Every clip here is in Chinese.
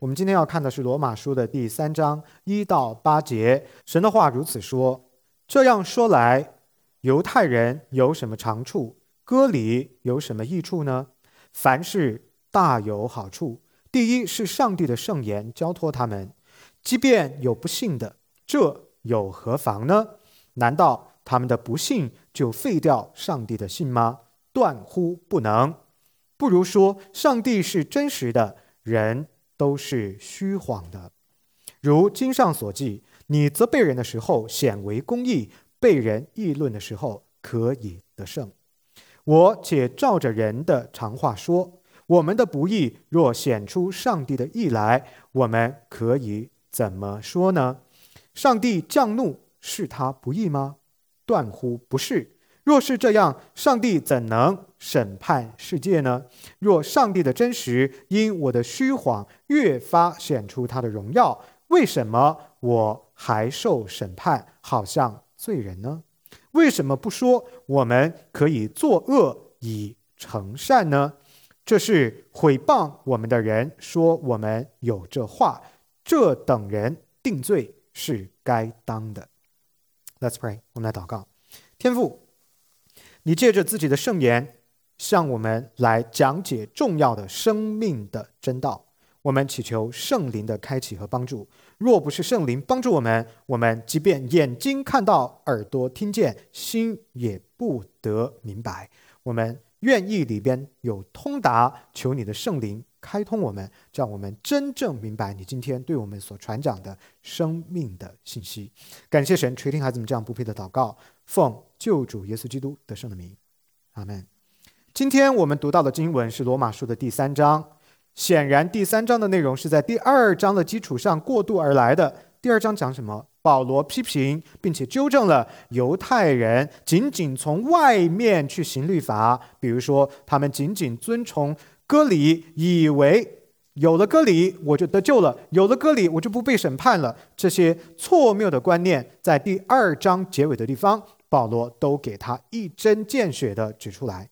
我们今天要看的是罗马书的第三章一到八节。神的话如此说：这样说来，犹太人有什么长处？割礼有什么益处呢？凡事大有好处。第一是上帝的圣言交托他们，即便有不信的，这有何妨呢？难道他们的不信就废掉上帝的信吗？断乎不能。不如说，上帝是真实的，人。都是虚晃的，如经上所记：你责备人的时候显为公义，被人议论的时候可以得胜。我且照着人的常话说：我们的不义若显出上帝的义来，我们可以怎么说呢？上帝降怒是他不义吗？断乎不是。若是这样，上帝怎能审判世界呢？若上帝的真实因我的虚谎越发显出他的荣耀，为什么我还受审判，好像罪人呢？为什么不说我们可以作恶以成善呢？这是毁谤我们的人说我们有这话，这等人定罪是该当的。Let's pray，我们来祷告，天父。你借着自己的圣言，向我们来讲解重要的生命的真道。我们祈求圣灵的开启和帮助。若不是圣灵帮助我们，我们即便眼睛看到、耳朵听见、心也不得明白。我们愿意里边有通达，求你的圣灵开通我们，叫我们真正明白你今天对我们所传讲的生命的信息。感谢神垂听孩子们这样不配的祷告。奉救主耶稣基督得胜的名，阿门。今天我们读到的经文是罗马书的第三章。显然，第三章的内容是在第二章的基础上过渡而来的。第二章讲什么？保罗批评并且纠正了犹太人仅仅从外面去行律法，比如说他们仅仅遵从割礼，以为。有了割礼，我就得救了；有了割礼，我就不被审判了。这些错谬的观念，在第二章结尾的地方，保罗都给他一针见血的指出来。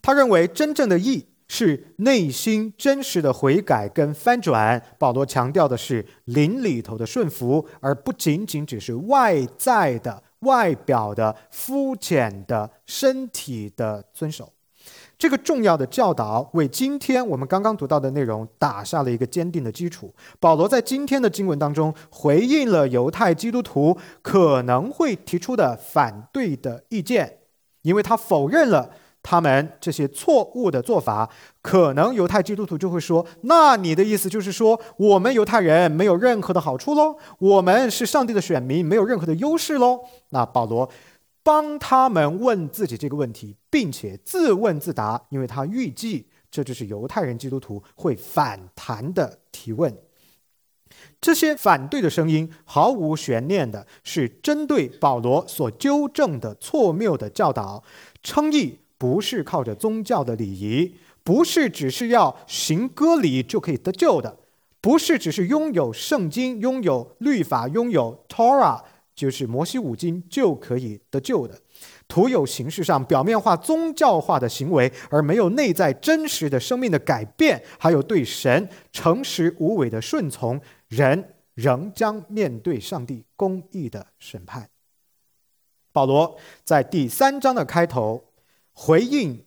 他认为真正的义是内心真实的悔改跟翻转。保罗强调的是灵里头的顺服，而不仅仅只是外在的、外表的、肤浅的身体的遵守。这个重要的教导为今天我们刚刚读到的内容打下了一个坚定的基础。保罗在今天的经文当中回应了犹太基督徒可能会提出的反对的意见，因为他否认了他们这些错误的做法。可能犹太基督徒就会说：“那你的意思就是说，我们犹太人没有任何的好处喽？我们是上帝的选民，没有任何的优势喽？”那保罗。帮他们问自己这个问题，并且自问自答，因为他预计这就是犹太人基督徒会反弹的提问。这些反对的声音毫无悬念的是针对保罗所纠正的错谬的教导。称义不是靠着宗教的礼仪，不是只是要行割礼就可以得救的，不是只是拥有圣经、拥有律法、拥有 Torah。就是摩西五经就可以得救的，徒有形式上表面化、宗教化的行为，而没有内在真实的生命的改变，还有对神诚实无伪的顺从，人仍将面对上帝公义的审判。保罗在第三章的开头回应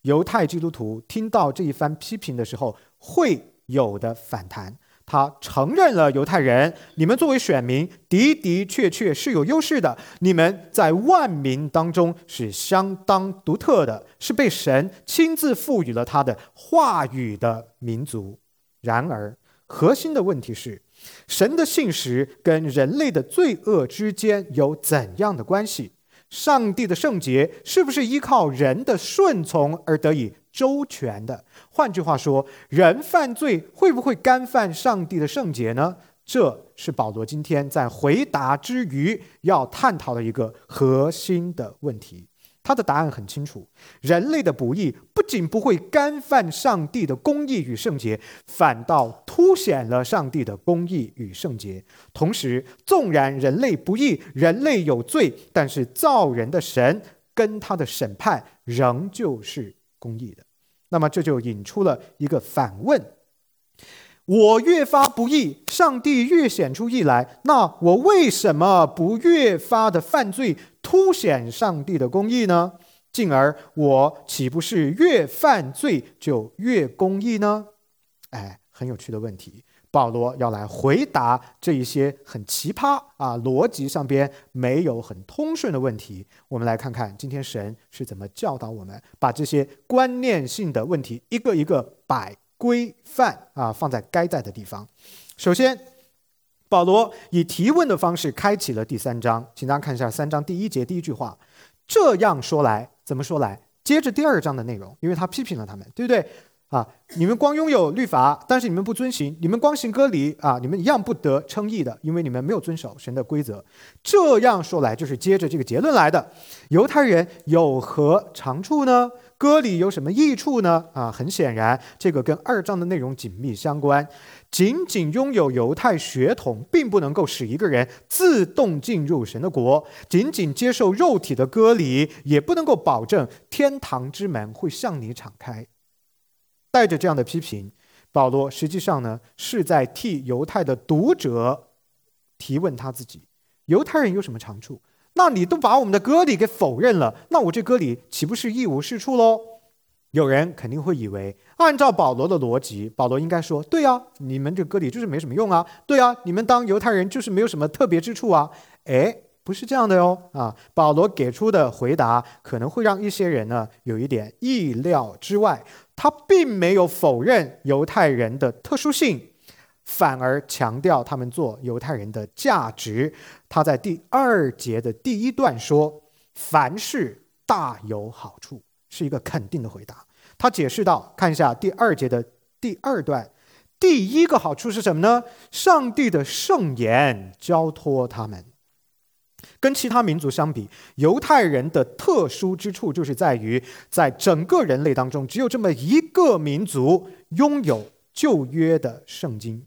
犹太基督徒听到这一番批评的时候会有的反弹。他承认了犹太人，你们作为选民的的确确是有优势的，你们在万民当中是相当独特的，是被神亲自赋予了他的话语的民族。然而，核心的问题是，神的信实跟人类的罪恶之间有怎样的关系？上帝的圣洁是不是依靠人的顺从而得以？周全的，换句话说，人犯罪会不会干犯上帝的圣洁呢？这是保罗今天在回答之余要探讨的一个核心的问题。他的答案很清楚：人类的不义不仅不会干犯上帝的公义与圣洁，反倒凸显了上帝的公义与圣洁。同时，纵然人类不义，人类有罪，但是造人的神跟他的审判仍旧是公义的。那么这就引出了一个反问：我越发不义，上帝越显出义来，那我为什么不越发的犯罪，凸显上帝的公义呢？进而我岂不是越犯罪就越公义呢？哎，很有趣的问题。保罗要来回答这一些很奇葩啊，逻辑上边没有很通顺的问题。我们来看看今天神是怎么教导我们，把这些观念性的问题一个一个摆规范啊，放在该在的地方。首先，保罗以提问的方式开启了第三章，请大家看一下三章第一节第一句话。这样说来，怎么说来？接着第二章的内容，因为他批评了他们，对不对？啊！你们光拥有律法，但是你们不遵行；你们光行割礼啊，你们一样不得称义的，因为你们没有遵守神的规则。这样说来，就是接着这个结论来的。犹太人有何长处呢？割礼有什么益处呢？啊，很显然，这个跟二章的内容紧密相关。仅仅拥有犹太血统，并不能够使一个人自动进入神的国；仅仅接受肉体的割礼，也不能够保证天堂之门会向你敞开。带着这样的批评，保罗实际上呢是在替犹太的读者提问他自己：犹太人有什么长处？那你都把我们的割礼给否认了，那我这割礼岂不是一无是处喽？有人肯定会以为，按照保罗的逻辑，保罗应该说：对啊，你们这割礼就是没什么用啊，对啊，你们当犹太人就是没有什么特别之处啊，哎。不是这样的哟，啊，保罗给出的回答可能会让一些人呢有一点意料之外。他并没有否认犹太人的特殊性，反而强调他们做犹太人的价值。他在第二节的第一段说：“凡事大有好处”，是一个肯定的回答。他解释到，看一下第二节的第二段，第一个好处是什么呢？上帝的圣言交托他们。跟其他民族相比，犹太人的特殊之处就是在于，在整个人类当中，只有这么一个民族拥有旧约的圣经，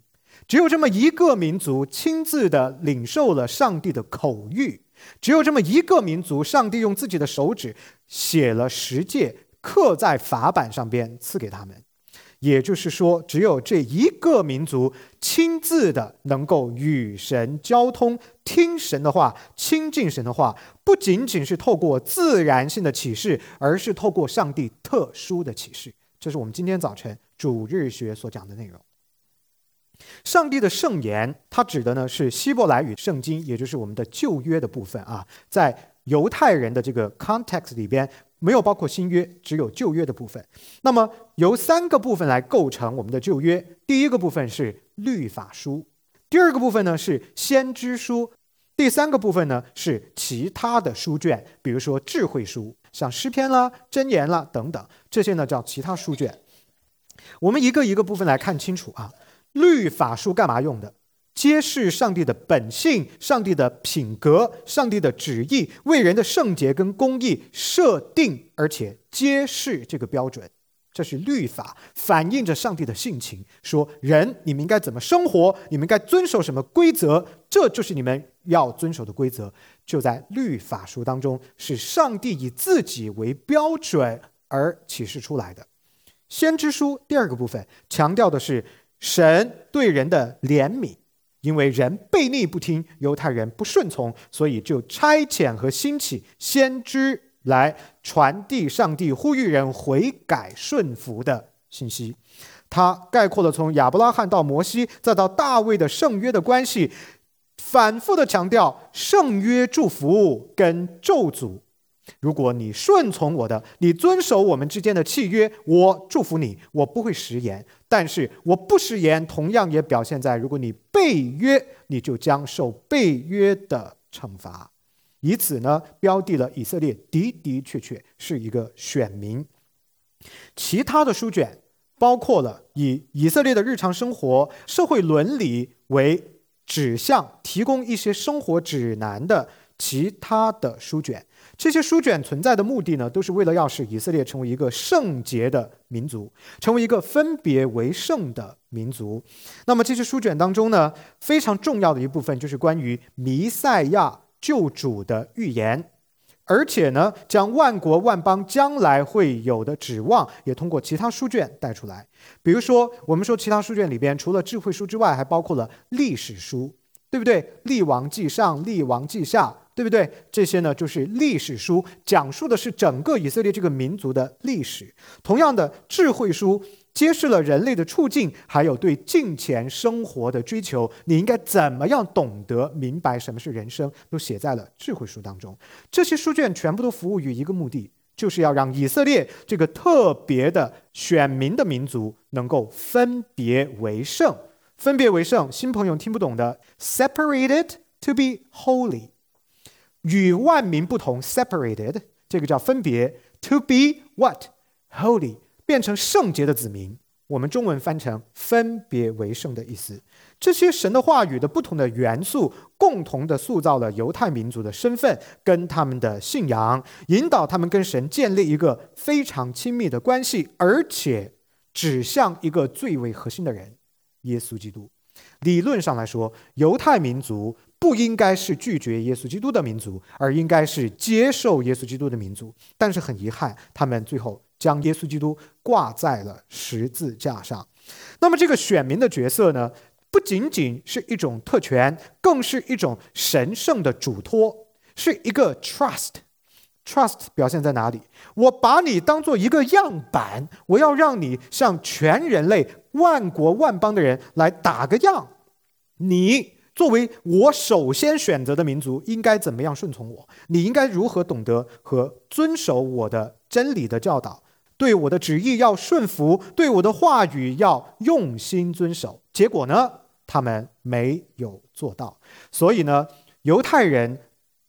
只有这么一个民族亲自的领受了上帝的口谕，只有这么一个民族，上帝用自己的手指写了十诫，刻在法板上边赐给他们。也就是说，只有这一个民族亲自的能够与神交通，听神的话，亲近神的话，不仅仅是透过自然性的启示，而是透过上帝特殊的启示。这是我们今天早晨主日学所讲的内容。上帝的圣言，它指的呢是希伯来语圣经，也就是我们的旧约的部分啊，在犹太人的这个 context 里边。没有包括新约，只有旧约的部分。那么由三个部分来构成我们的旧约。第一个部分是律法书，第二个部分呢是先知书，第三个部分呢是其他的书卷，比如说智慧书，像诗篇啦、箴言啦等等，这些呢叫其他书卷。我们一个一个部分来看清楚啊，律法书干嘛用的？揭示上帝的本性、上帝的品格、上帝的旨意，为人的圣洁跟公义设定，而且揭示这个标准，这是律法，反映着上帝的性情。说人你们应该怎么生活，你们应该遵守什么规则，这就是你们要遵守的规则，就在律法书当中，是上帝以自己为标准而启示出来的。先知书第二个部分强调的是神对人的怜悯。因为人悖逆不听，犹太人不顺从，所以就差遣和兴起先知来传递上帝呼吁人悔改顺服的信息。他概括了从亚伯拉罕到摩西，再到大卫的圣约的关系，反复的强调圣约祝福跟咒诅。如果你顺从我的，你遵守我们之间的契约，我祝福你，我不会食言。但是我不食言，同样也表现在，如果你背约，你就将受背约的惩罚。以此呢，标的了以色列的的确确是一个选民。其他的书卷包括了以以色列的日常生活、社会伦理为指向，提供一些生活指南的其他的书卷。这些书卷存在的目的呢，都是为了要使以色列成为一个圣洁的民族，成为一个分别为圣的民族。那么这些书卷当中呢，非常重要的一部分就是关于弥赛亚救主的预言。而且呢，将万国万邦将来会有的指望，也通过其他书卷带出来。比如说，我们说其他书卷里边，除了智慧书之外，还包括了历史书，对不对？立王记上、立王记下，对不对？这些呢，就是历史书，讲述的是整个以色列这个民族的历史。同样的，智慧书。揭示了人类的处境，还有对金钱生活的追求。你应该怎么样懂得明白什么是人生，都写在了智慧书当中。这些书卷全部都服务于一个目的，就是要让以色列这个特别的选民的民族能够分别为圣。分别为圣，新朋友听不懂的，separated to be holy，与万民不同，separated 这个叫分别，to be what holy。变成圣洁的子民，我们中文翻成“分别为圣”的意思。这些神的话语的不同的元素，共同的塑造了犹太民族的身份跟他们的信仰，引导他们跟神建立一个非常亲密的关系，而且指向一个最为核心的人——耶稣基督。理论上来说，犹太民族不应该是拒绝耶稣基督的民族，而应该是接受耶稣基督的民族。但是很遗憾，他们最后。将耶稣基督挂在了十字架上，那么这个选民的角色呢，不仅仅是一种特权，更是一种神圣的嘱托，是一个 trust。Trust 表现在哪里？我把你当做一个样板，我要让你向全人类、万国万邦的人来打个样。你作为我首先选择的民族，应该怎么样顺从我？你应该如何懂得和遵守我的真理的教导？对我的旨意要顺服，对我的话语要用心遵守。结果呢，他们没有做到。所以呢，犹太人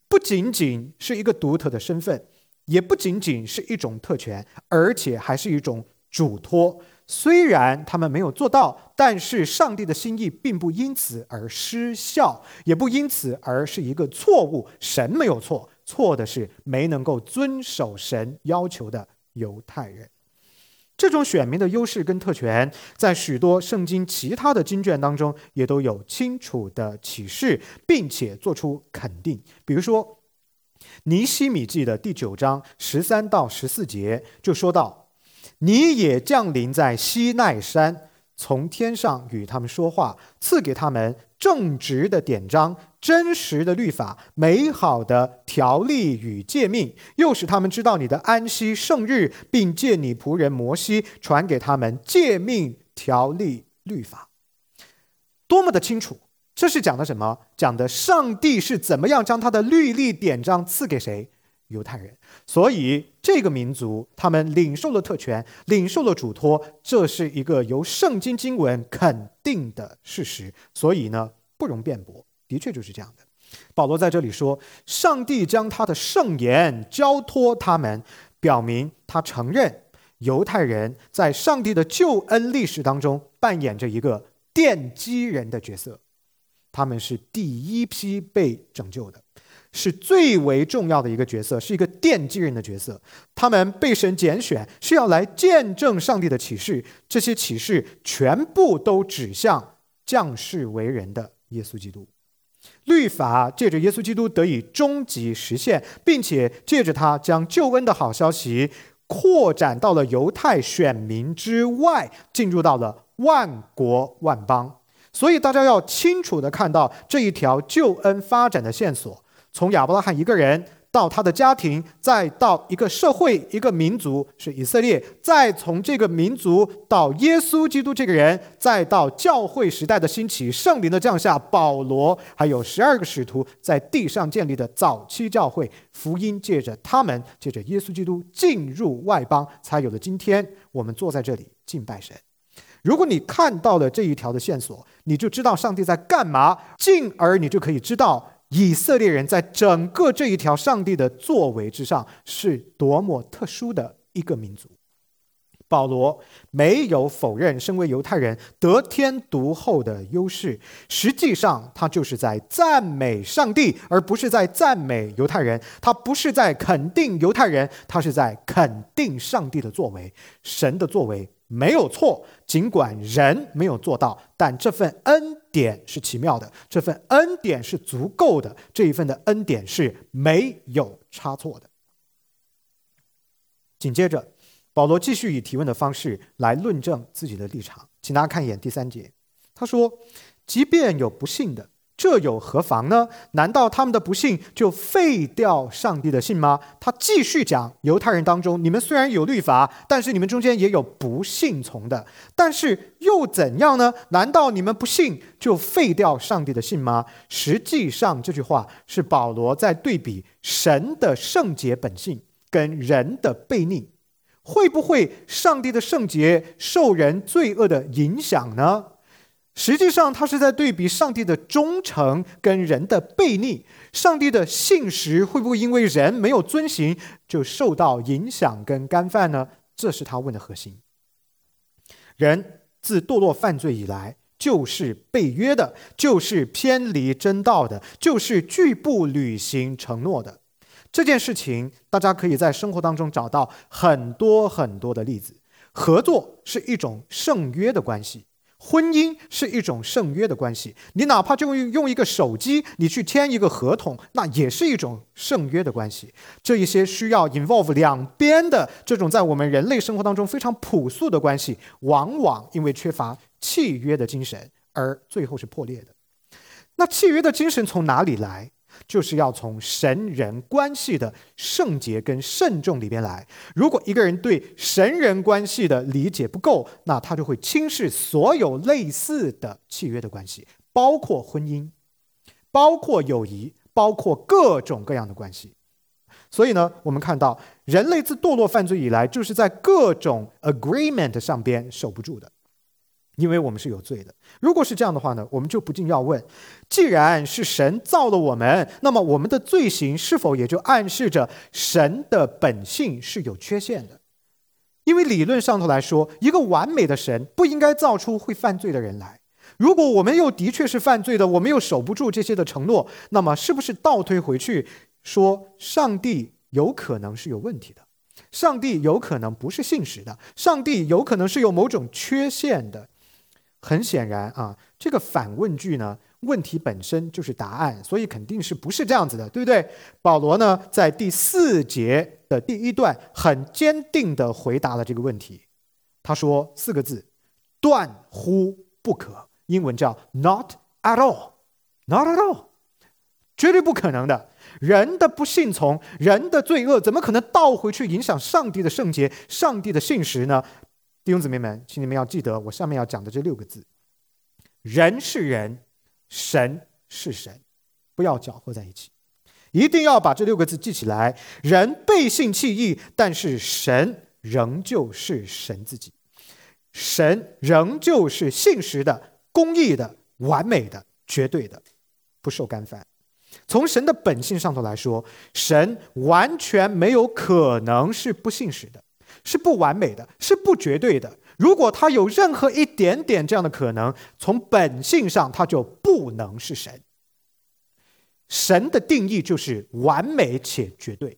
不仅仅是一个独特的身份，也不仅仅是一种特权，而且还是一种嘱托。虽然他们没有做到，但是上帝的心意并不因此而失效，也不因此而是一个错误。神没有错，错的是没能够遵守神要求的。犹太人这种选民的优势跟特权，在许多圣经其他的经卷当中也都有清楚的启示，并且做出肯定。比如说，《尼希米记》的第九章十三到十四节就说到：“你也降临在西奈山，从天上与他们说话，赐给他们正直的典章。”真实的律法、美好的条例与诫命，又使他们知道你的安息圣日，并借你仆人摩西传给他们诫命、条例、律法，多么的清楚！这是讲的什么？讲的上帝是怎么样将他的律例典章赐给谁？犹太人。所以这个民族他们领受了特权，领受了嘱托，这是一个由圣经经文肯定的事实。所以呢，不容辩驳。的确就是这样的。保罗在这里说，上帝将他的圣言交托他们，表明他承认犹太人在上帝的救恩历史当中扮演着一个奠基人的角色。他们是第一批被拯救的，是最为重要的一个角色，是一个奠基人的角色。他们被神拣选，是要来见证上帝的启示。这些启示全部都指向降世为人的耶稣基督。律法借着耶稣基督得以终极实现，并且借着他将救恩的好消息扩展到了犹太选民之外，进入到了万国万邦。所以大家要清楚的看到这一条救恩发展的线索，从亚伯拉罕一个人。到他的家庭，再到一个社会、一个民族是以色列，再从这个民族到耶稣基督这个人，再到教会时代的兴起、圣灵的降下、保罗还有十二个使徒在地上建立的早期教会，福音借着他们，借着耶稣基督进入外邦，才有了今天我们坐在这里敬拜神。如果你看到了这一条的线索，你就知道上帝在干嘛，进而你就可以知道。以色列人在整个这一条上帝的作为之上，是多么特殊的一个民族。保罗没有否认身为犹太人得天独厚的优势，实际上他就是在赞美上帝，而不是在赞美犹太人。他不是在肯定犹太人，他是在肯定上帝的作为，神的作为。没有错，尽管人没有做到，但这份恩点是奇妙的这份恩典是足够的这一份的恩典是没有差错的。紧接着保罗继续以提问的方式来论证自己的立场请大家看一眼第三节。他说即便有不幸的这有何妨呢？难道他们的不幸就废掉上帝的信吗？他继续讲，犹太人当中，你们虽然有律法，但是你们中间也有不信从的。但是又怎样呢？难道你们不信就废掉上帝的信吗？实际上，这句话是保罗在对比神的圣洁本性跟人的悖逆，会不会上帝的圣洁受人罪恶的影响呢？实际上，他是在对比上帝的忠诚跟人的悖逆。上帝的信实会不会因为人没有遵行就受到影响跟干犯呢？这是他问的核心。人自堕落犯罪以来，就是被约的，就是偏离真道的，就是拒不履行承诺的。这件事情，大家可以在生活当中找到很多很多的例子。合作是一种圣约的关系。婚姻是一种圣约的关系，你哪怕就用用一个手机，你去签一个合同，那也是一种圣约的关系。这一些需要 involve 两边的这种在我们人类生活当中非常朴素的关系，往往因为缺乏契约的精神而最后是破裂的。那契约的精神从哪里来？就是要从神人关系的圣洁跟慎重里边来。如果一个人对神人关系的理解不够，那他就会轻视所有类似的契约的关系，包括婚姻，包括友谊，包括各种各样的关系。所以呢，我们看到人类自堕落犯罪以来，就是在各种 agreement 上边守不住的。因为我们是有罪的。如果是这样的话呢，我们就不禁要问：既然是神造了我们，那么我们的罪行是否也就暗示着神的本性是有缺陷的？因为理论上头来说，一个完美的神不应该造出会犯罪的人来。如果我们又的确是犯罪的，我们又守不住这些的承诺，那么是不是倒推回去说，上帝有可能是有问题的？上帝有可能不是信实的？上帝有可能是有某种缺陷的？很显然啊，这个反问句呢，问题本身就是答案，所以肯定是不是这样子的，对不对？保罗呢，在第四节的第一段很坚定地回答了这个问题。他说四个字：断乎不可。英文叫 “not at all”，“not at all”，绝对不可能的。人的不信从，人的罪恶，怎么可能倒回去影响上帝的圣洁、上帝的信实呢？弟兄姊妹们，请你们要记得我下面要讲的这六个字：人是人，神是神，不要搅和在一起。一定要把这六个字记起来。人背信弃义，但是神仍旧是神自己，神仍旧是信实的、公义的、完美的、绝对的，不受干犯。从神的本性上头来说，神完全没有可能是不信实的。是不完美的，是不绝对的。如果他有任何一点点这样的可能，从本性上他就不能是神。神的定义就是完美且绝对。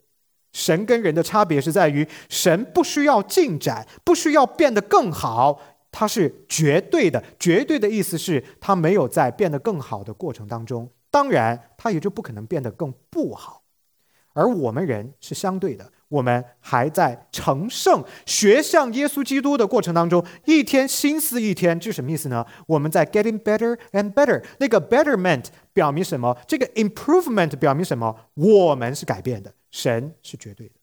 神跟人的差别是在于，神不需要进展，不需要变得更好，它是绝对的。绝对的意思是，他没有在变得更好的过程当中，当然他也就不可能变得更不好。而我们人是相对的。我们还在成圣、学像耶稣基督的过程当中，一天心思一天，这是什么意思呢？我们在 getting better and better。那个 betterment 表明什么？这个 improvement 表明什么？我们是改变的，神是绝对的，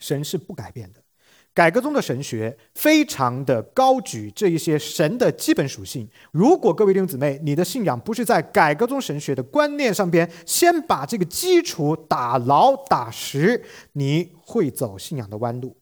神是不改变的。改革中的神学非常的高举这一些神的基本属性。如果各位弟兄姊妹，你的信仰不是在改革中神学的观念上边，先把这个基础打牢打实，你会走信仰的弯路。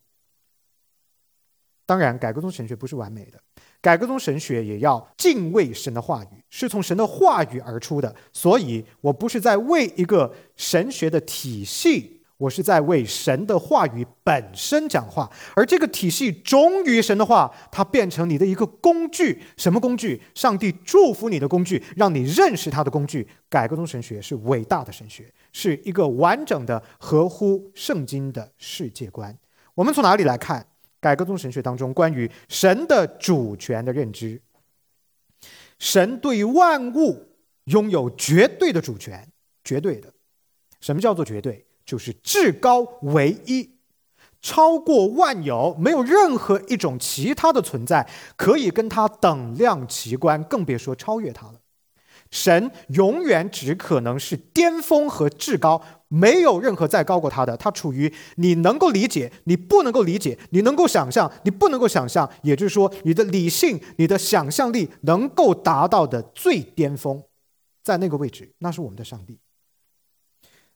当然，改革中神学不是完美的，改革中神学也要敬畏神的话语，是从神的话语而出的。所以我不是在为一个神学的体系。我是在为神的话语本身讲话，而这个体系忠于神的话，它变成你的一个工具。什么工具？上帝祝福你的工具，让你认识他的工具。改革宗神学是伟大的神学，是一个完整的、合乎圣经的世界观。我们从哪里来看改革宗神学当中关于神的主权的认知？神对万物拥有绝对的主权，绝对的。什么叫做绝对？就是至高唯一，超过万有，没有任何一种其他的存在可以跟他等量齐观，更别说超越他了。神永远只可能是巅峰和至高，没有任何再高过他的。他处于你能够理解、你不能够理解、你能够想象、你不能够想象，也就是说，你的理性、你的想象力能够达到的最巅峰，在那个位置，那是我们的上帝。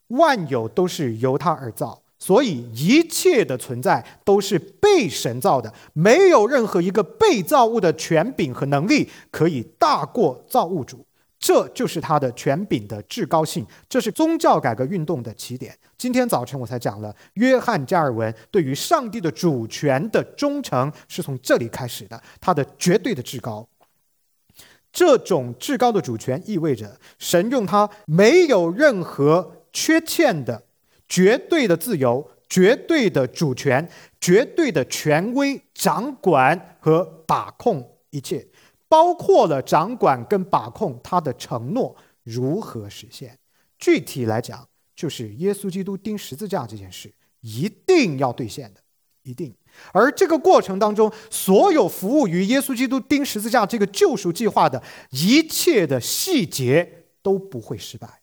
万有都是由他而造。所以一切的存在都是被神造的，没有任何一个被造物的权柄和能力可以大过造物主，这就是他的权柄的至高性，这是宗教改革运动的起点。今天早晨我才讲了，约翰加尔文对于上帝的主权的忠诚是从这里开始的，他的绝对的至高。这种至高的主权意味着神用他没有任何缺欠的。绝对的自由、绝对的主权、绝对的权威，掌管和把控一切，包括了掌管跟把控他的承诺如何实现。具体来讲，就是耶稣基督钉十字架这件事一定要兑现的，一定。而这个过程当中，所有服务于耶稣基督钉十字架这个救赎计划的一切的细节都不会失败。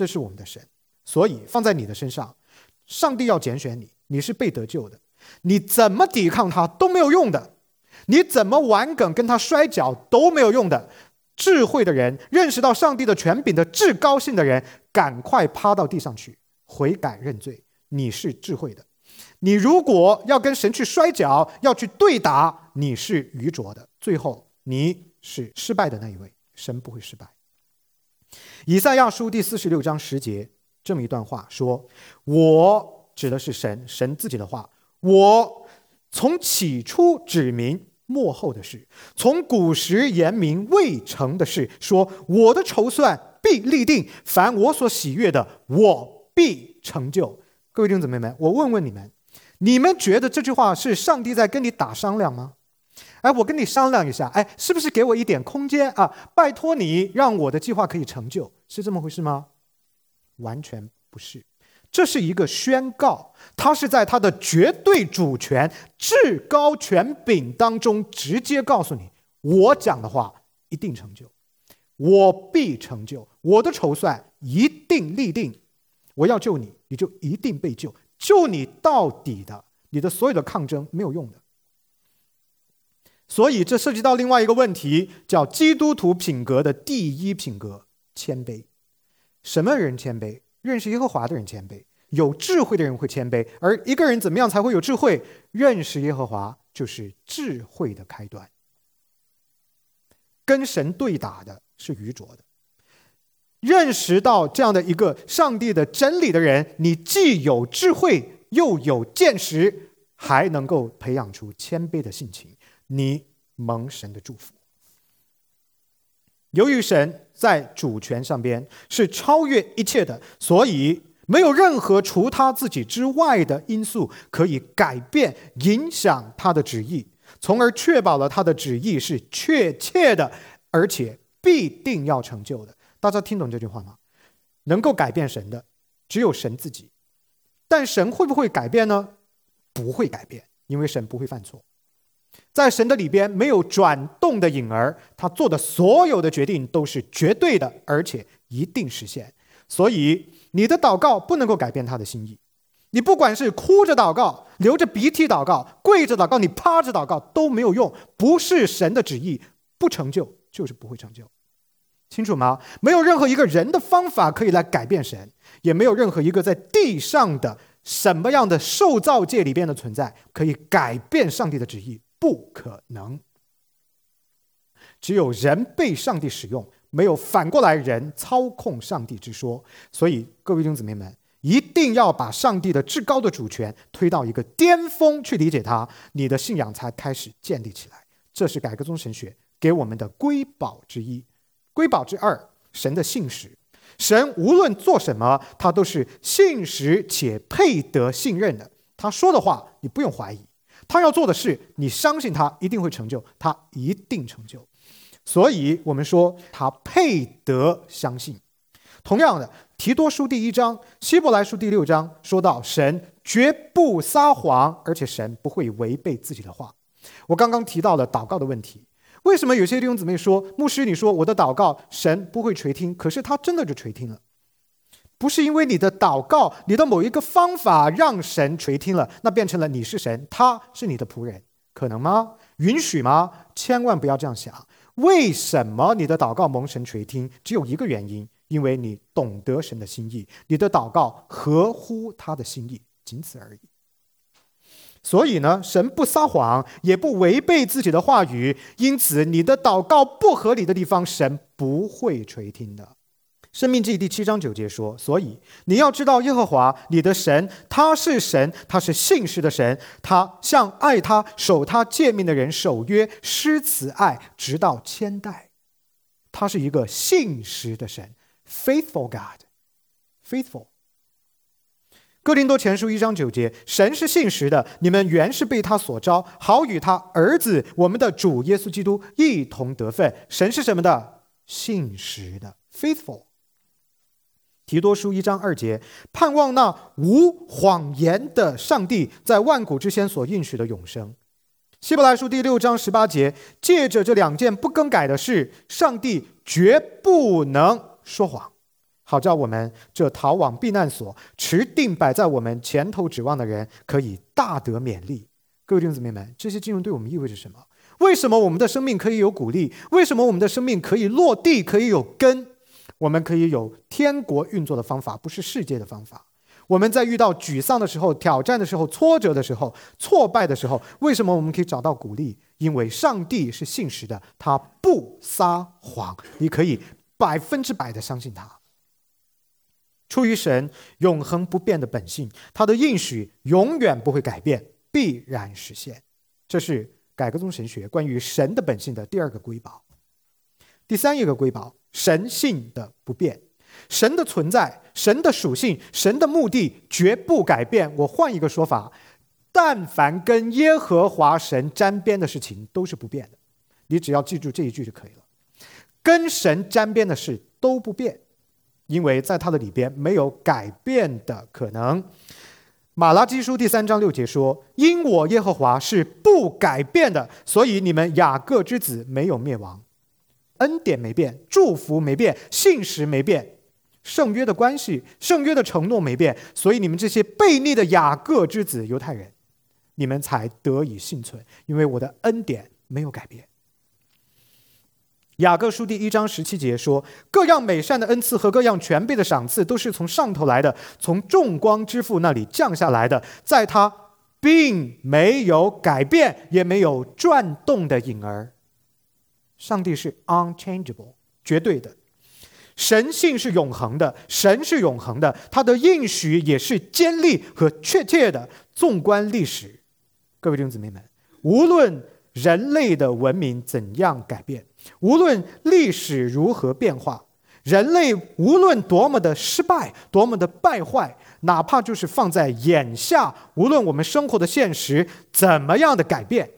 这是我们的神。所以放在你的身上，上帝要拣选你，你是被得救的。你怎么抵抗他都没有用的，你怎么玩梗跟他摔跤都没有用的。智慧的人，认识到上帝的权柄的至高性的人，赶快趴到地上去悔改认罪。你是智慧的。你如果要跟神去摔跤，要去对打，你是愚拙的。最后你是失败的那一位，神不会失败。以赛亚书第四十六章十节。这么一段话说：“我指的是神，神自己的话。我从起初指明幕后的事，从古时言明未成的事。说我的筹算必立定，凡我所喜悦的，我必成就。”各位弟兄姊妹们，我问问你们：你们觉得这句话是上帝在跟你打商量吗？哎，我跟你商量一下，哎，是不是给我一点空间啊？拜托你，让我的计划可以成就，是这么回事吗？完全不是，这是一个宣告，他是在他的绝对主权、至高权柄当中直接告诉你：我讲的话一定成就，我必成就，我的筹算一定立定，我要救你，你就一定被救，救你到底的，你的所有的抗争没有用的。所以这涉及到另外一个问题，叫基督徒品格的第一品格——谦卑。什么人谦卑？认识耶和华的人谦卑，有智慧的人会谦卑。而一个人怎么样才会有智慧？认识耶和华就是智慧的开端。跟神对打的是愚拙的。认识到这样的一个上帝的真理的人，你既有智慧，又有见识，还能够培养出谦卑的性情，你蒙神的祝福。由于神在主权上边是超越一切的，所以没有任何除他自己之外的因素可以改变、影响他的旨意，从而确保了他的旨意是确切的，而且必定要成就的。大家听懂这句话吗？能够改变神的只有神自己，但神会不会改变呢？不会改变，因为神不会犯错。在神的里边没有转动的影儿，他做的所有的决定都是绝对的，而且一定实现。所以你的祷告不能够改变他的心意。你不管是哭着祷告、流着鼻涕祷告、跪着祷告、你趴着祷告都没有用。不是神的旨意不成就，就是不会成就。清楚吗？没有任何一个人的方法可以来改变神，也没有任何一个在地上的什么样的受造界里边的存在可以改变上帝的旨意。不可能，只有人被上帝使用，没有反过来人操控上帝之说。所以，各位弟兄姊妹们，一定要把上帝的至高的主权推到一个巅峰去理解它，你的信仰才开始建立起来。这是改革宗神学给我们的瑰宝之一。瑰宝之二，神的信实。神无论做什么，他都是信实且配得信任的。他说的话，你不用怀疑。他要做的事，你相信他一定会成就，他一定成就。所以，我们说他配得相信。同样的，提多书第一章、希伯来书第六章说到，神绝不撒谎，而且神不会违背自己的话。我刚刚提到了祷告的问题，为什么有些弟兄姊妹说，牧师你说我的祷告神不会垂听，可是他真的就垂听了？不是因为你的祷告，你的某一个方法让神垂听了，那变成了你是神，他是你的仆人，可能吗？允许吗？千万不要这样想。为什么你的祷告蒙神垂听？只有一个原因，因为你懂得神的心意，你的祷告合乎他的心意，仅此而已。所以呢，神不撒谎，也不违背自己的话语，因此你的祷告不合理的地方，神不会垂听的。生命记第七章九节说：“所以你要知道，耶和华你的神，他是神，他是信实的神，他向爱他、守他诫命的人守约，施慈爱，直到千代。他是一个信实的神，faithful God，faithful。哥林多前书一章九节，神是信实的，你们原是被他所招，好与他儿子我们的主耶稣基督一同得分。神是什么的？信实的，faithful。”提多书一章二节，盼望那无谎言的上帝在万古之先所应许的永生。希伯来书第六章十八节，借着这两件不更改的事，上帝绝不能说谎，好叫我们这逃往避难所、持定摆在我们前头指望的人，可以大得勉励。各位弟兄姊妹们，这些经文对我们意味着什么？为什么我们的生命可以有鼓励？为什么我们的生命可以落地，可以有根？我们可以有天国运作的方法，不是世界的方法。我们在遇到沮丧的时候、挑战的时候、挫折的时候、挫败的时候，为什么我们可以找到鼓励？因为上帝是信实的，他不撒谎，你可以百分之百的相信他。出于神永恒不变的本性，他的应许永远不会改变，必然实现。这是改革宗神学关于神的本性的第二个瑰宝。第三一个瑰宝。神性的不变，神的存在，神的属性，神的目的绝不改变。我换一个说法，但凡跟耶和华神沾边的事情都是不变的。你只要记住这一句就可以了。跟神沾边的事都不变，因为在他的里边没有改变的可能。马拉基书第三章六节说：“因我耶和华是不改变的，所以你们雅各之子没有灭亡。”恩典没变，祝福没变，信实没变，圣约的关系、圣约的承诺没变，所以你们这些悖逆的雅各之子犹太人，你们才得以幸存，因为我的恩典没有改变。雅各书第一章十七节说：“各样美善的恩赐和各样全备的赏赐，都是从上头来的，从众光之父那里降下来的，在他并没有改变，也没有转动的影儿。”上帝是 unchangeable，绝对的，神性是永恒的，神是永恒的，他的应许也是坚立和确切的。纵观历史，各位弟兄姊妹们，无论人类的文明怎样改变，无论历史如何变化，人类无论多么的失败，多么的败坏，哪怕就是放在眼下，无论我们生活的现实怎么样的改变。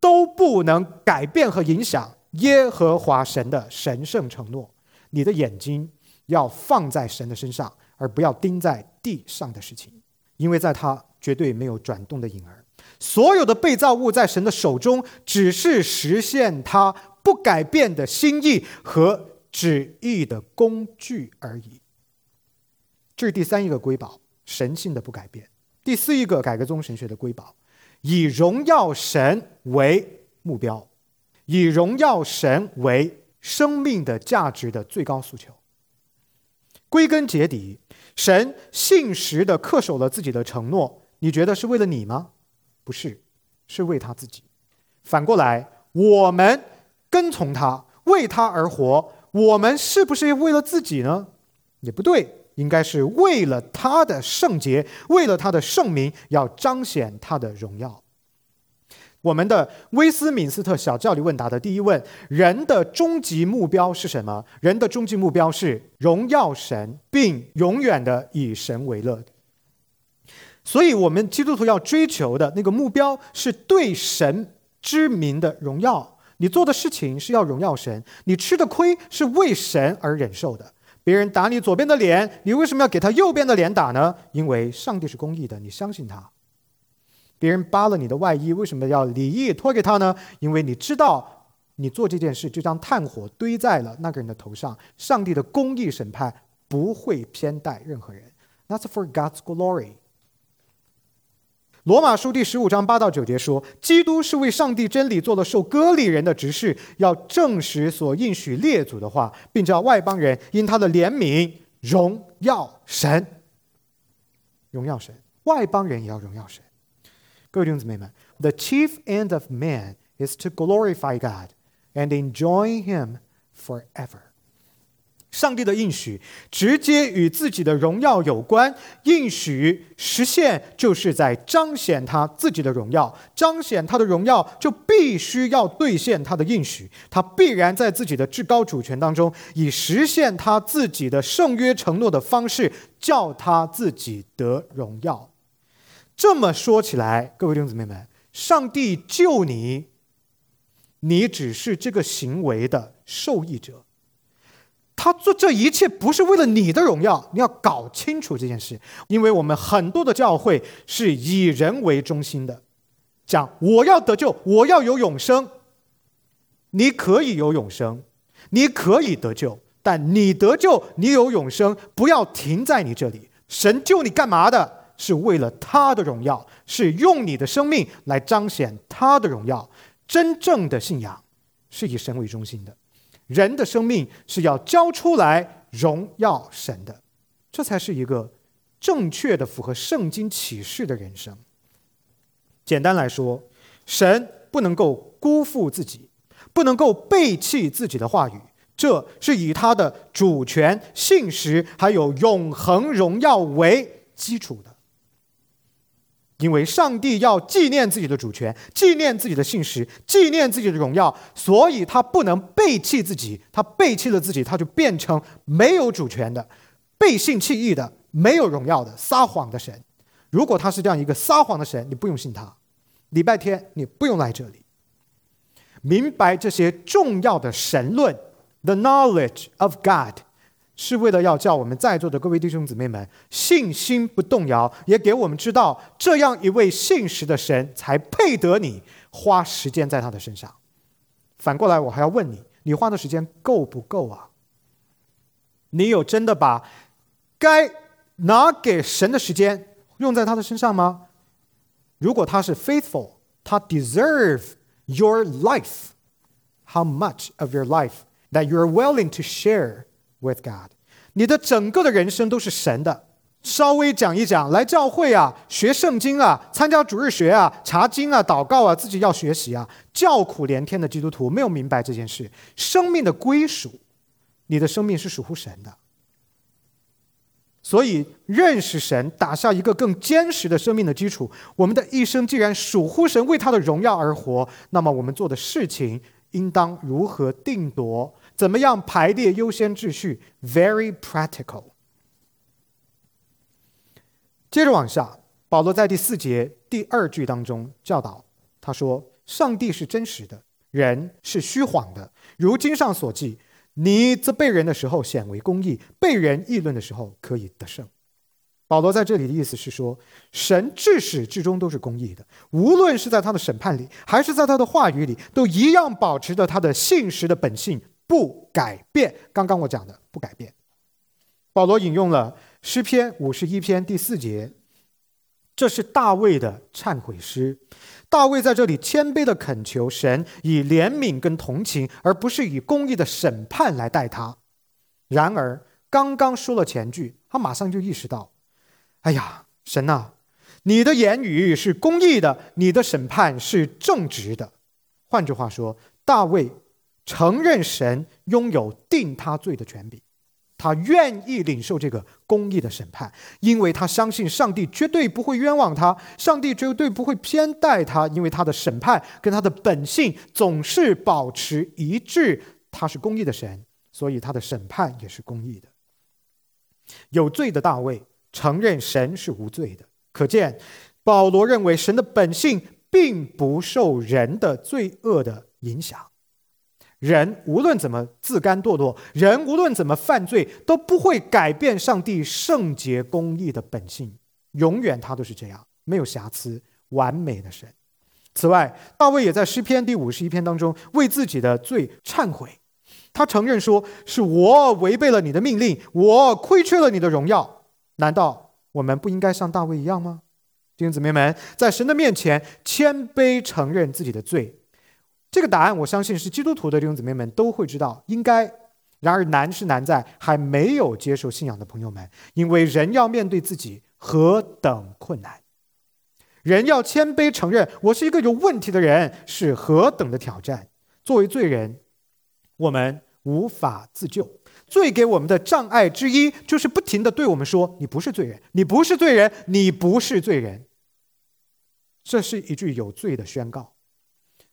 都不能改变和影响耶和华神的神圣承诺。你的眼睛要放在神的身上，而不要盯在地上的事情，因为在他绝对没有转动的影儿。所有的被造物在神的手中，只是实现他不改变的心意和旨意的工具而已。这是第三一个瑰宝，神性的不改变。第四一个改革宗神学的瑰宝。以荣耀神为目标，以荣耀神为生命的价值的最高诉求。归根结底，神信实的恪守了自己的承诺。你觉得是为了你吗？不是，是为他自己。反过来，我们跟从他，为他而活，我们是不是为了自己呢？也不对。应该是为了他的圣洁，为了他的圣名，要彰显他的荣耀。我们的威斯敏斯特小教理问答的第一问：人的终极目标是什么？人的终极目标是荣耀神，并永远的以神为乐。所以，我们基督徒要追求的那个目标是对神之名的荣耀。你做的事情是要荣耀神，你吃的亏是为神而忍受的。别人打你左边的脸，你为什么要给他右边的脸打呢？因为上帝是公义的，你相信他。别人扒了你的外衣，为什么要礼义脱给他呢？因为你知道，你做这件事就将炭火堆在了那个人的头上。上帝的公义审判不会偏待任何人。That's for God's glory。罗马书第十五章八到九节说，基督是为上帝真理做了受割礼人的执事，要证实所应许列祖的话，并叫外邦人因他的怜悯荣耀神。荣耀神，外邦人也要荣耀神。各位弟兄姊妹们，The chief end of man is to glorify God and enjoy Him forever。上帝的应许直接与自己的荣耀有关，应许实现就是在彰显他自己的荣耀，彰显他的荣耀就必须要兑现他的应许，他必然在自己的至高主权当中，以实现他自己的圣约承诺的方式，叫他自己得荣耀。这么说起来，各位弟兄姊妹们，上帝救你，你只是这个行为的受益者。他做这一切不是为了你的荣耀，你要搞清楚这件事。因为我们很多的教会是以人为中心的，讲我要得救，我要有永生。你可以有永生，你可以得救，但你得救，你有永生，不要停在你这里。神救你干嘛的？是为了他的荣耀，是用你的生命来彰显他的荣耀。真正的信仰是以神为中心的。人的生命是要交出来荣耀神的，这才是一个正确的、符合圣经启示的人生。简单来说，神不能够辜负自己，不能够背弃自己的话语，这是以他的主权、信实还有永恒荣耀为基础的。因为上帝要纪念自己的主权，纪念自己的信实，纪念自己的荣耀，所以他不能背弃自己。他背弃了自己，他就变成没有主权的、背信弃义的、没有荣耀的、撒谎的神。如果他是这样一个撒谎的神，你不用信他。礼拜天你不用来这里。明白这些重要的神论，the knowledge of God。是为了要叫我们在座的各位弟兄姊妹们信心不动摇，也给我们知道这样一位信实的神才配得你花时间在他的身上。反过来，我还要问你：你花的时间够不够啊？你有真的把该拿给神的时间用在他的身上吗？如果他是 faithful，他 deserve your life。How much of your life that you are willing to share? With God，你的整个的人生都是神的。稍微讲一讲，来教会啊，学圣经啊，参加主日学啊，查经啊，祷告啊，自己要学习啊。叫苦连天的基督徒没有明白这件事，生命的归属，你的生命是属乎神的。所以认识神，打下一个更坚实的生命的基础。我们的一生既然属乎神，为他的荣耀而活，那么我们做的事情应当如何定夺？怎么样排列优先秩序？Very practical。接着往下，保罗在第四节第二句当中教导他说：“上帝是真实的，人是虚谎的。如经上所记，你责备人的时候显为公义，被人议论的时候可以得胜。”保罗在这里的意思是说，神至始至终都是公义的，无论是在他的审判里，还是在他的话语里，都一样保持着他的信实的本性。不改变，刚刚我讲的不改变。保罗引用了诗篇五十一篇第四节，这是大卫的忏悔诗。大卫在这里谦卑的恳求神以怜悯跟同情，而不是以公义的审判来待他。然而，刚刚说了前句，他马上就意识到：哎呀，神呐，你的言语是公义的，你的审判是正直的。换句话说，大卫。承认神拥有定他罪的权柄，他愿意领受这个公义的审判，因为他相信上帝绝对不会冤枉他，上帝绝对不会偏待他，因为他的审判跟他的本性总是保持一致。他是公义的神，所以他的审判也是公义的。有罪的大卫承认神是无罪的，可见保罗认为神的本性并不受人的罪恶的影响。人无论怎么自甘堕落，人无论怎么犯罪，都不会改变上帝圣洁公义的本性，永远他都是这样，没有瑕疵，完美的神。此外，大卫也在诗篇第五十一篇当中为自己的罪忏悔，他承认说：“是我违背了你的命令，我亏缺了你的荣耀。”难道我们不应该像大卫一样吗？弟兄姊妹们，在神的面前谦卑承认自己的罪。这个答案，我相信是基督徒的弟兄姊妹们都会知道，应该。然而难是难在还没有接受信仰的朋友们，因为人要面对自己何等困难，人要谦卑承认我是一个有问题的人，是何等的挑战。作为罪人，我们无法自救。罪给我们的障碍之一，就是不停的对我们说：“你不是罪人，你不是罪人，你不是罪人。”这是一句有罪的宣告。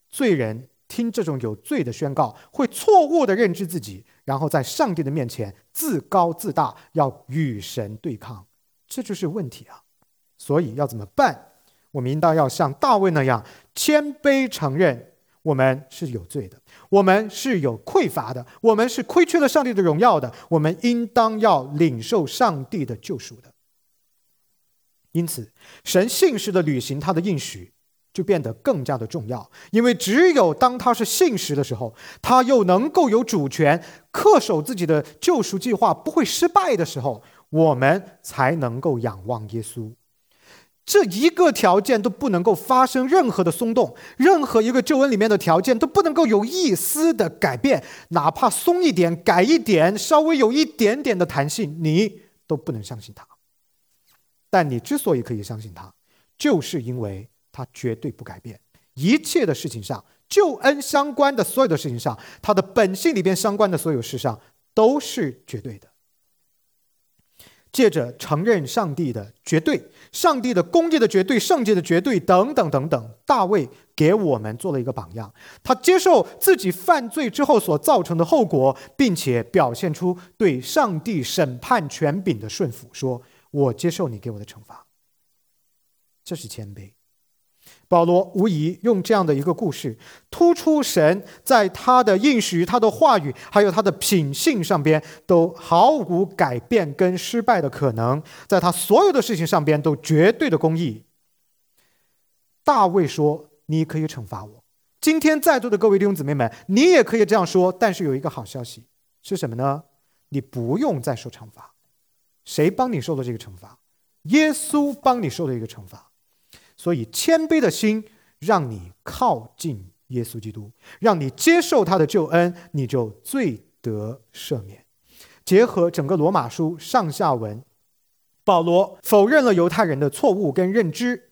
罪人听这种有罪的宣告，会错误的认知自己，然后在上帝的面前自高自大，要与神对抗，这就是问题啊！所以要怎么办？我们应当要像大卫那样谦卑承认我们是有罪的，我们是有匮乏的，我们是亏缺了上帝的荣耀的，我们应当要领受上帝的救赎的。因此，神信实的履行他的应许。就变得更加的重要，因为只有当他是信实的时候，他又能够有主权，恪守自己的救赎计划不会失败的时候，我们才能够仰望耶稣。这一个条件都不能够发生任何的松动，任何一个救恩里面的条件都不能够有一丝的改变，哪怕松一点、改一点、稍微有一点点的弹性，你都不能相信他。但你之所以可以相信他，就是因为。他绝对不改变，一切的事情上，救恩相关的所有的事情上，他的本性里边相关的所有事上，都是绝对的。借着承认上帝的绝对、上帝的公义的绝对、圣洁的绝对等等等等，大卫给我们做了一个榜样。他接受自己犯罪之后所造成的后果，并且表现出对上帝审判权柄的顺服，说：“我接受你给我的惩罚。”这是谦卑。保罗无疑用这样的一个故事，突出神在他的应许、他的话语，还有他的品性上边，都毫无改变跟失败的可能，在他所有的事情上边都绝对的公义。大卫说：“你可以惩罚我。”今天在座的各位弟兄姊妹们，你也可以这样说。但是有一个好消息是什么呢？你不用再受惩罚。谁帮你受的这个惩罚？耶稣帮你受的一个惩罚。所以，谦卑的心让你靠近耶稣基督，让你接受他的救恩，你就罪得赦免。结合整个罗马书上下文，保罗否认了犹太人的错误跟认知，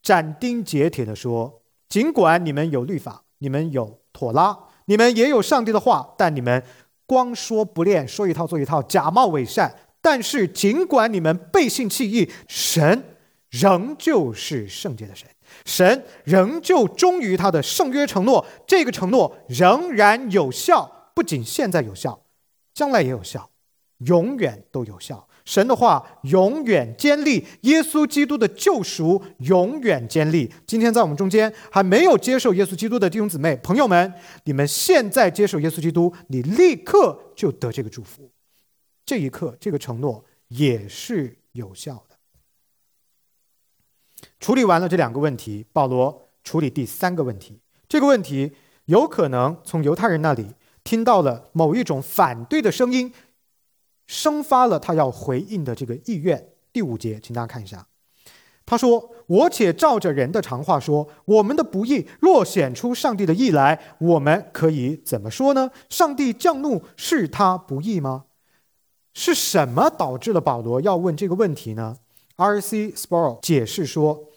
斩钉截铁地说：尽管你们有律法，你们有妥拉，你们也有上帝的话，但你们光说不练，说一套做一套，假冒伪善。但是，尽管你们背信弃义，神。仍旧是圣洁的神，神仍旧忠于他的圣约承诺，这个承诺仍然有效，不仅现在有效，将来也有效，永远都有效。神的话永远坚立，耶稣基督的救赎永远坚立。今天在我们中间还没有接受耶稣基督的弟兄姊妹、朋友们，你们现在接受耶稣基督，你立刻就得这个祝福，这一刻这个承诺也是有效。处理完了这两个问题，保罗处理第三个问题。这个问题有可能从犹太人那里听到了某一种反对的声音，生发了他要回应的这个意愿。第五节，请大家看一下，他说：“我且照着人的常话说，我们的不义若显出上帝的义来，我们可以怎么说呢？上帝降怒是他不义吗？是什么导致了保罗要问这个问题呢？” R.C. Sproul 解释说，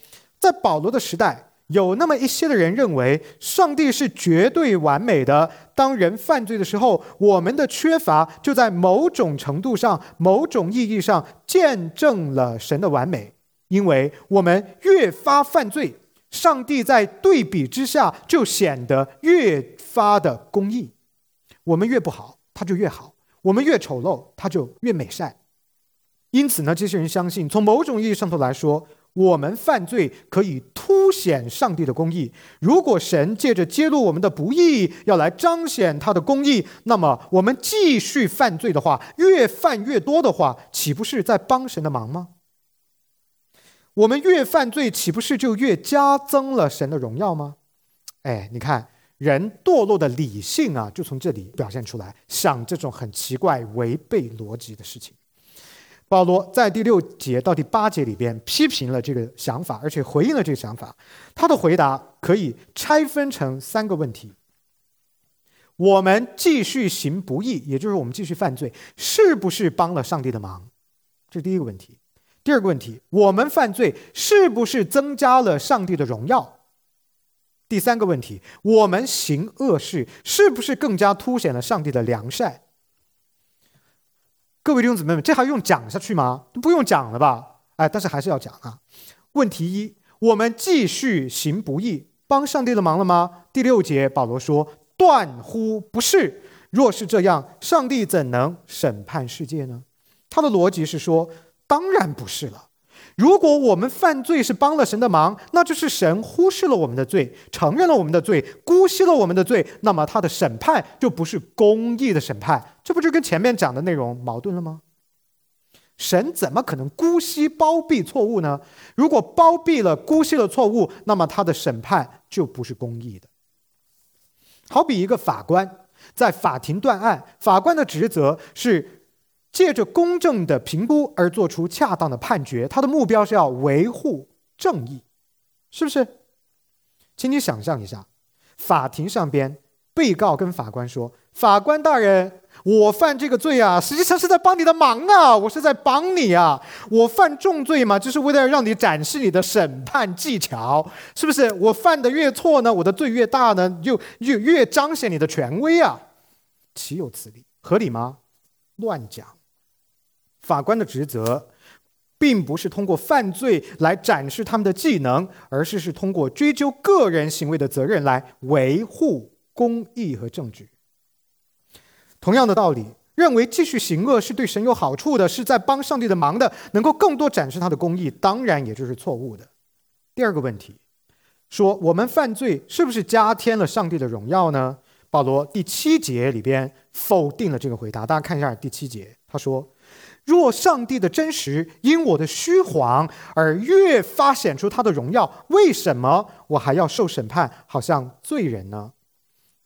在保罗的时代，有那么一些的人认为，上帝是绝对完美的。当人犯罪的时候，我们的缺乏就在某种程度上、某种意义上见证了神的完美。因为我们越发犯罪，上帝在对比之下就显得越发的公义。我们越不好，他就越好；我们越丑陋，他就越美善。因此呢，这些人相信，从某种意义上头来说，我们犯罪可以凸显上帝的公义。如果神借着揭露我们的不义，要来彰显他的公义，那么我们继续犯罪的话，越犯越多的话，岂不是在帮神的忙吗？我们越犯罪，岂不是就越加增了神的荣耀吗？哎，你看，人堕落的理性啊，就从这里表现出来，想这种很奇怪、违背逻辑的事情。保罗在第六节到第八节里边批评了这个想法，而且回应了这个想法。他的回答可以拆分成三个问题：我们继续行不义，也就是我们继续犯罪，是不是帮了上帝的忙？这是第一个问题。第二个问题：我们犯罪是不是增加了上帝的荣耀？第三个问题：我们行恶事是不是更加凸显了上帝的良善？各位弟兄姊妹们，这还用讲下去吗？不用讲了吧？哎，但是还是要讲啊。问题一：我们继续行不义，帮上帝的忙了吗？第六节，保罗说：“断乎不是。若是这样，上帝怎能审判世界呢？”他的逻辑是说：“当然不是了。”如果我们犯罪是帮了神的忙，那就是神忽视了我们的罪，承认了我们的罪，姑息了我们的罪，那么他的审判就不是公义的审判，这不就跟前面讲的内容矛盾了吗？神怎么可能姑息包庇错误呢？如果包庇了、姑息了错误，那么他的审判就不是公义的。好比一个法官在法庭断案，法官的职责是。借着公正的评估而做出恰当的判决，他的目标是要维护正义，是不是？请你想象一下，法庭上边，被告跟法官说：“法官大人，我犯这个罪啊，实际上是在帮你的忙啊，我是在帮你啊，我犯重罪嘛，就是为了让你展示你的审判技巧，是不是？我犯的越错呢，我的罪越大呢，就越越彰显你的权威啊，岂有此理？合理吗？乱讲。”法官的职责，并不是通过犯罪来展示他们的技能，而是是通过追究个人行为的责任来维护公义和正直。同样的道理，认为继续行恶是对神有好处的，是在帮上帝的忙的，能够更多展示他的公义，当然也就是错误的。第二个问题，说我们犯罪是不是加添了上帝的荣耀呢？保罗第七节里边否定了这个回答。大家看一下第七节，他说。若上帝的真实因我的虚谎而越发显出他的荣耀，为什么我还要受审判，好像罪人呢？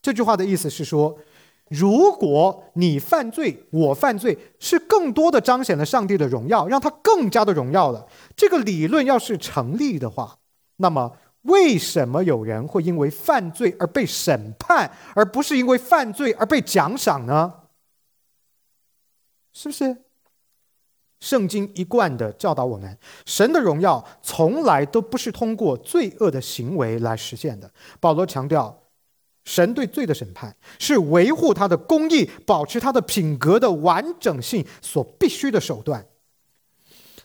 这句话的意思是说，如果你犯罪，我犯罪，是更多的彰显了上帝的荣耀，让他更加的荣耀了。这个理论要是成立的话，那么为什么有人会因为犯罪而被审判，而不是因为犯罪而被奖赏呢？是不是？圣经一贯的教导我们，神的荣耀从来都不是通过罪恶的行为来实现的。保罗强调，神对罪的审判是维护他的公义、保持他的品格的完整性所必须的手段。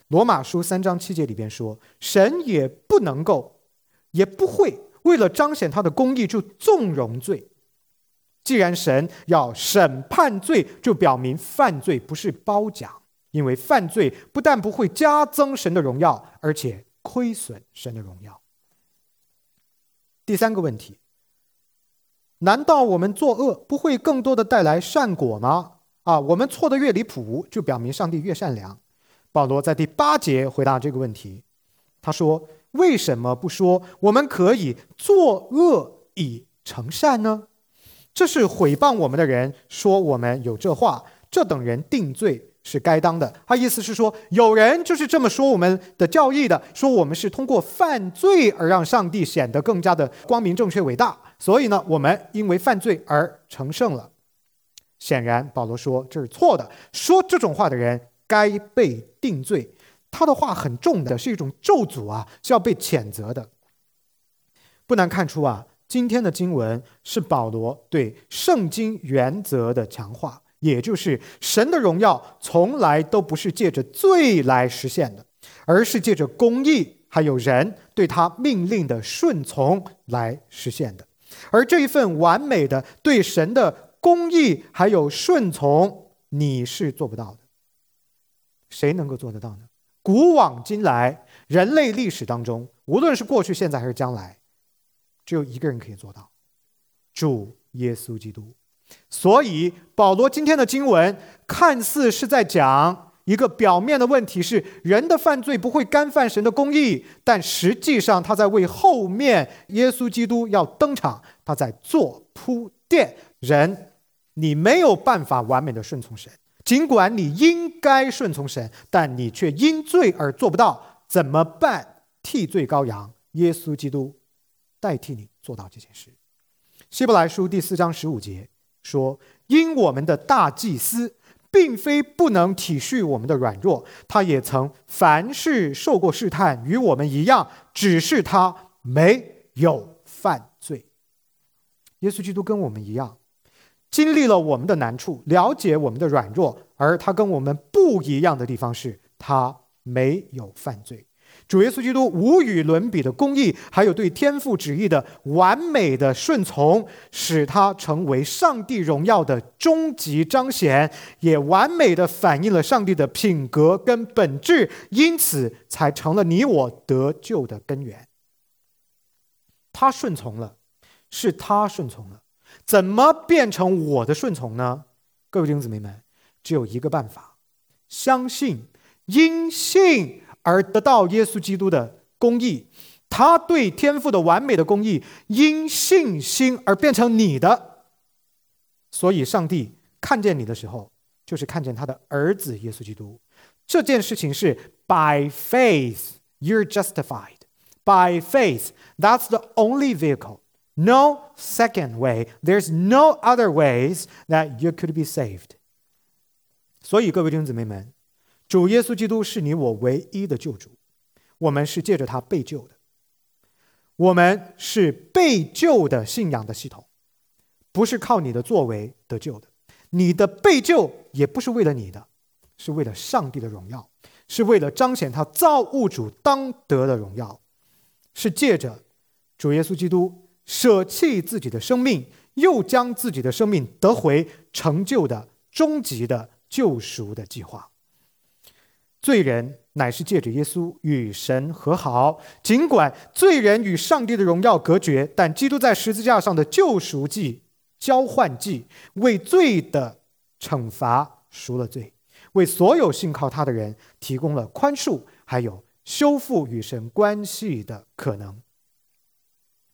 罗马书三章七节里边说，神也不能够，也不会为了彰显他的公义就纵容罪。既然神要审判罪，就表明犯罪不是褒奖。因为犯罪不但不会加增神的荣耀，而且亏损神的荣耀。第三个问题：难道我们作恶不会更多的带来善果吗？啊，我们错的越离谱，就表明上帝越善良。保罗在第八节回答这个问题，他说：“为什么不说我们可以作恶以成善呢？这是毁谤我们的人说我们有这话，这等人定罪。”是该当的。他意思是说，有人就是这么说我们的教义的，说我们是通过犯罪而让上帝显得更加的光明、正确、伟大。所以呢，我们因为犯罪而成圣了。显然，保罗说这是错的。说这种话的人该被定罪。他的话很重的，是一种咒诅啊，是要被谴责的。不难看出啊，今天的经文是保罗对圣经原则的强化。也就是神的荣耀从来都不是借着罪来实现的，而是借着公义还有人对他命令的顺从来实现的。而这一份完美的对神的公义还有顺从，你是做不到的。谁能够做得到呢？古往今来，人类历史当中，无论是过去、现在还是将来，只有一个人可以做到，主耶稣基督。所以，保罗今天的经文看似是在讲一个表面的问题，是人的犯罪不会干犯神的公义，但实际上他在为后面耶稣基督要登场，他在做铺垫。人，你没有办法完美的顺从神，尽管你应该顺从神，但你却因罪而做不到，怎么办？替罪羔羊耶稣基督代替你做到这件事。希伯来书第四章十五节。说：“因我们的大祭司并非不能体恤我们的软弱，他也曾凡事受过试探，与我们一样，只是他没有犯罪。耶稣基督跟我们一样，经历了我们的难处，了解我们的软弱，而他跟我们不一样的地方是，他没有犯罪。”主耶稣基督无与伦比的公义，还有对天父旨意的完美的顺从，使他成为上帝荣耀的终极彰显，也完美的反映了上帝的品格跟本质，因此才成了你我得救的根源。他顺从了，是他顺从了，怎么变成我的顺从呢？各位弟兄姊妹们，只有一个办法：相信，因信。而得到耶稣基督的公义，他对天父的完美的公义，因信心而变成你的。所以，上帝看见你的时候，就是看见他的儿子耶稣基督。这件事情是 by faith you're justified. By faith, that's the only vehicle. No second way. There's no other ways that you could be saved. 所以，各位弟兄姊妹们。主耶稣基督是你我唯一的救主，我们是借着他被救的，我们是被救的信仰的系统，不是靠你的作为得救的。你的被救也不是为了你的，是为了上帝的荣耀，是为了彰显他造物主当得的荣耀，是借着主耶稣基督舍弃自己的生命，又将自己的生命得回，成就的终极的救赎的计划。罪人乃是借着耶稣与神和好，尽管罪人与上帝的荣耀隔绝，但基督在十字架上的救赎祭、交换祭，为罪的惩罚赎了罪，为所有信靠他的人提供了宽恕，还有修复与神关系的可能。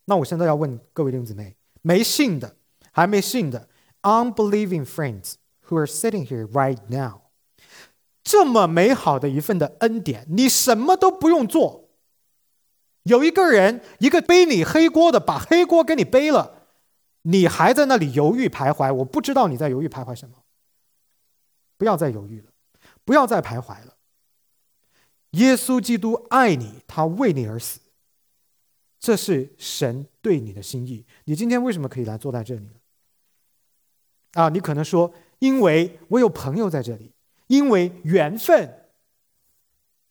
那我现在要问各位弟兄姊妹，没信的、还没信的，unbelieving friends who are sitting here right now。这么美好的一份的恩典，你什么都不用做，有一个人，一个背你黑锅的，把黑锅给你背了，你还在那里犹豫徘徊。我不知道你在犹豫徘徊什么，不要再犹豫了，不要再徘徊了。耶稣基督爱你，他为你而死，这是神对你的心意。你今天为什么可以来坐在这里呢？啊，你可能说，因为我有朋友在这里。因为缘分，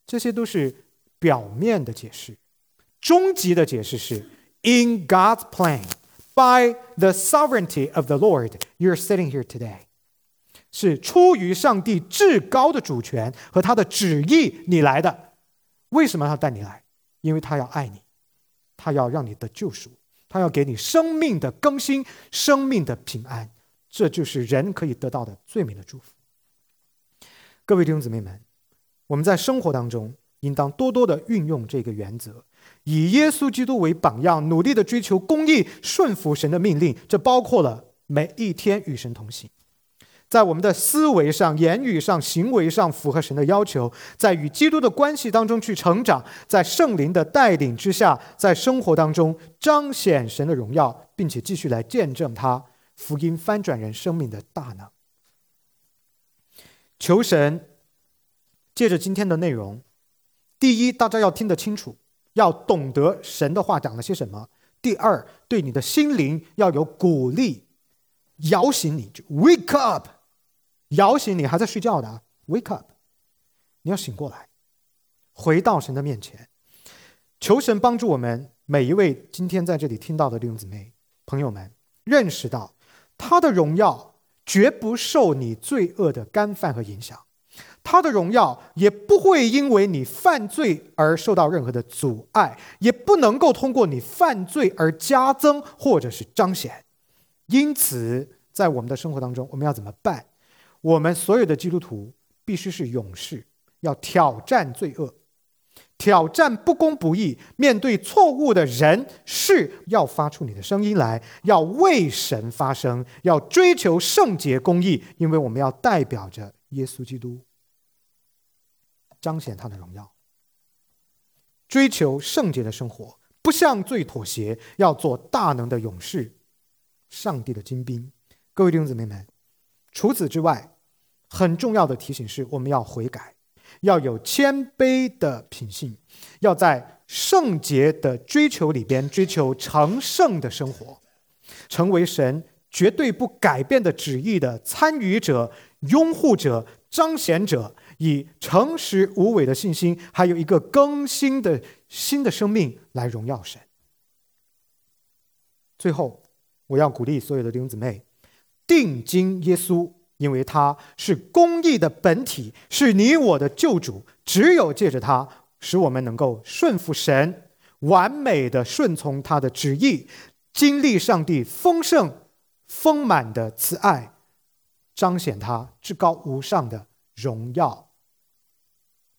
这些都是表面的解释，终极的解释是：In God's plan, by the sovereignty of the Lord, you're sitting here today，是出于上帝至高的主权和他的旨意你来的。为什么他带你来？因为他要爱你，他要让你的救赎，他要给你生命的更新、生命的平安。这就是人可以得到的最美的祝福。各位弟兄姊妹们，我们在生活当中应当多多的运用这个原则，以耶稣基督为榜样，努力的追求公义，顺服神的命令。这包括了每一天与神同行，在我们的思维上、言语上、行为上符合神的要求，在与基督的关系当中去成长，在圣灵的带领之下，在生活当中彰显神的荣耀，并且继续来见证他福音翻转人生命的大能。求神借着今天的内容，第一，大家要听得清楚，要懂得神的话讲了些什么；第二，对你的心灵要有鼓励，摇醒你就，wake up，摇醒你还在睡觉的，wake up，你要醒过来，回到神的面前，求神帮助我们每一位今天在这里听到的弟兄姊妹朋友们，认识到他的荣耀。绝不受你罪恶的干犯和影响，他的荣耀也不会因为你犯罪而受到任何的阻碍，也不能够通过你犯罪而加增或者是彰显。因此，在我们的生活当中，我们要怎么办？我们所有的基督徒必须是勇士，要挑战罪恶，挑战不公不义，面对错误的人是要发出你的声音来，要为神发声，要追求圣洁公义，因为我们要代表着耶稣基督。彰显他的荣耀，追求圣洁的生活，不向罪妥协，要做大能的勇士，上帝的精兵。各位弟兄姊妹们，除此之外，很重要的提醒是，我们要悔改，要有谦卑的品性，要在圣洁的追求里边追求成圣的生活，成为神绝对不改变的旨意的参与者、拥护者、彰显者。以诚实无伪的信心，还有一个更新的新的生命来荣耀神。最后，我要鼓励所有的弟兄姊妹，定睛耶稣，因为他是公义的本体，是你我的救主。只有借着他，使我们能够顺服神，完美的顺从他的旨意，经历上帝丰盛丰满的慈爱，彰显他至高无上的荣耀。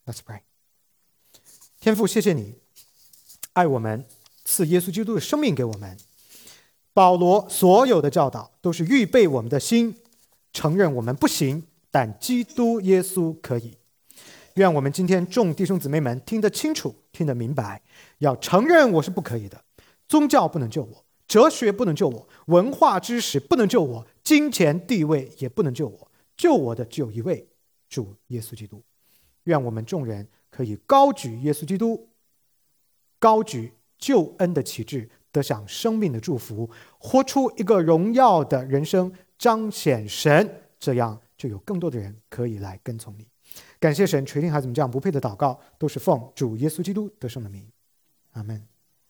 Let's pray。天父，谢谢你爱我们，赐耶稣基督的生命给我们。保罗所有的教导都是预备我们的心，承认我们不行，但基督耶稣可以。愿我们今天众弟兄姊妹们听得清楚，听得明白，要承认我是不可以的。宗教不能救我，哲学不能救我，文化知识不能救我，金钱地位也不能救我。救我的只有一位，主耶稣基督。愿我们众人可以高举耶稣基督，高举救恩的旗帜，得享生命的祝福，活出一个荣耀的人生，彰显神。这样就有更多的人可以来跟从你。感谢神垂听孩子们这样不配的祷告，都是奉主耶稣基督得胜的名。阿门。